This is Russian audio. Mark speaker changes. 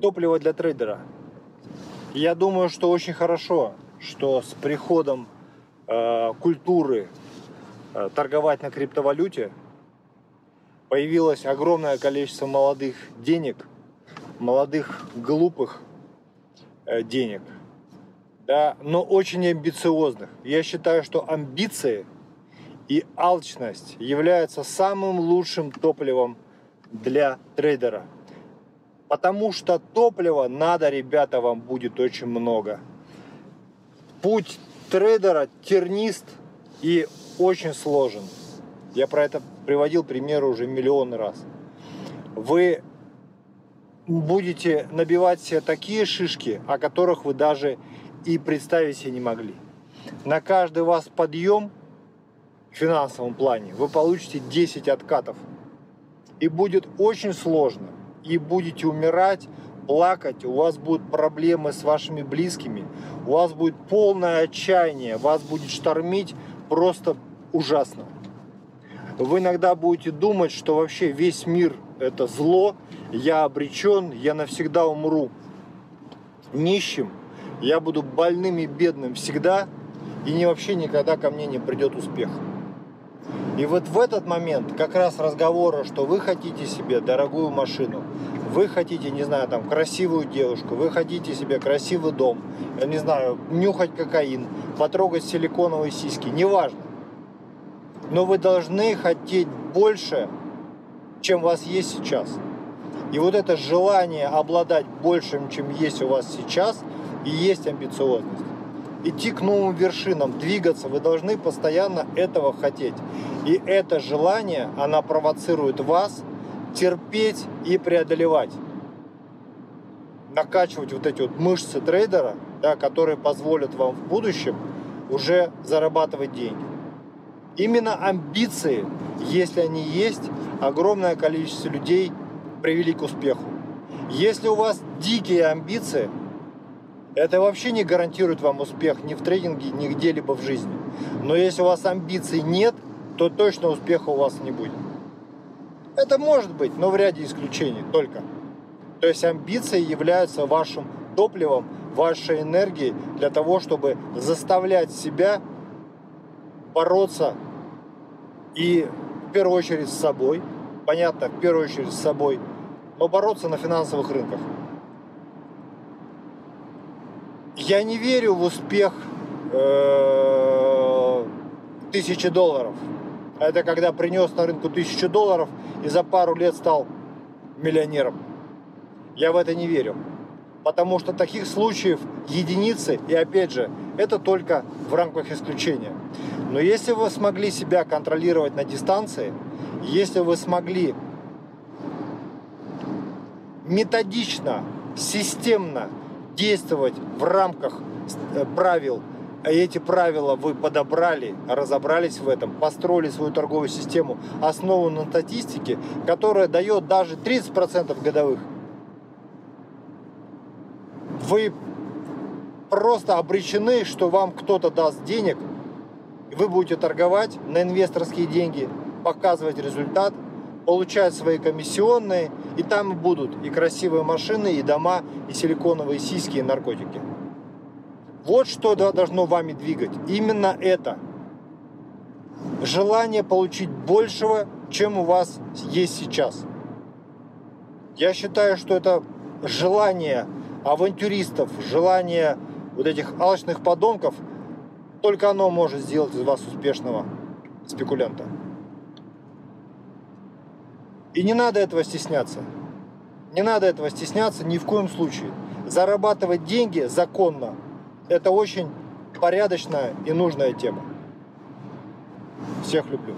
Speaker 1: Топливо для трейдера. Я думаю, что очень хорошо, что с приходом э, культуры э, торговать на криптовалюте появилось огромное количество молодых денег, молодых глупых э, денег, да, но очень амбициозных. Я считаю, что амбиции и алчность являются самым лучшим топливом для трейдера. Потому что топлива надо, ребята, вам будет очень много. Путь трейдера тернист и очень сложен. Я про это приводил примеры уже миллион раз. Вы будете набивать себе такие шишки, о которых вы даже и представить себе не могли. На каждый вас подъем в финансовом плане вы получите 10 откатов. И будет очень сложно. И будете умирать, плакать, у вас будут проблемы с вашими близкими, у вас будет полное отчаяние, вас будет штормить просто ужасно. Вы иногда будете думать, что вообще весь мир это зло, я обречен, я навсегда умру нищим, я буду больным и бедным всегда, и не вообще никогда ко мне не придет успех. И вот в этот момент как раз разговора, что вы хотите себе дорогую машину, вы хотите, не знаю, там, красивую девушку, вы хотите себе красивый дом, я не знаю, нюхать кокаин, потрогать силиконовые сиськи, неважно. Но вы должны хотеть больше, чем у вас есть сейчас. И вот это желание обладать большим, чем есть у вас сейчас, и есть амбициозность. Идти к новым вершинам, двигаться, вы должны постоянно этого хотеть. И это желание, она провоцирует вас терпеть и преодолевать. Накачивать вот эти вот мышцы трейдера, да, которые позволят вам в будущем уже зарабатывать деньги. Именно амбиции, если они есть, огромное количество людей привели к успеху. Если у вас дикие амбиции, это вообще не гарантирует вам успех ни в трейдинге, ни где-либо в жизни. Но если у вас амбиций нет, то точно успеха у вас не будет. Это может быть, но в ряде исключений только. То есть амбиции являются вашим топливом, вашей энергией для того, чтобы заставлять себя бороться и в первую очередь с собой, понятно, в первую очередь с собой, но бороться на финансовых рынках. Я не верю в успех э, тысячи долларов. Это когда принес на рынку тысячу долларов и за пару лет стал миллионером. Я в это не верю. Потому что таких случаев единицы, и опять же, это только в рамках исключения. Но если вы смогли себя контролировать на дистанции, если вы смогли методично, системно действовать в рамках э, правил, и эти правила вы подобрали, разобрались в этом, построили свою торговую систему, основанную на статистике, которая дает даже 30% годовых, вы просто обречены, что вам кто-то даст денег, и вы будете торговать на инвесторские деньги, показывать результат, получать свои комиссионные, и там будут и красивые машины, и дома, и силиконовые сиськи, и наркотики. Вот что должно вами двигать. Именно это. Желание получить большего, чем у вас есть сейчас. Я считаю, что это желание авантюристов, желание вот этих алчных подонков, только оно может сделать из вас успешного спекулянта. И не надо этого стесняться. Не надо этого стесняться ни в коем случае. Зарабатывать деньги законно – это очень порядочная и нужная тема. Всех люблю.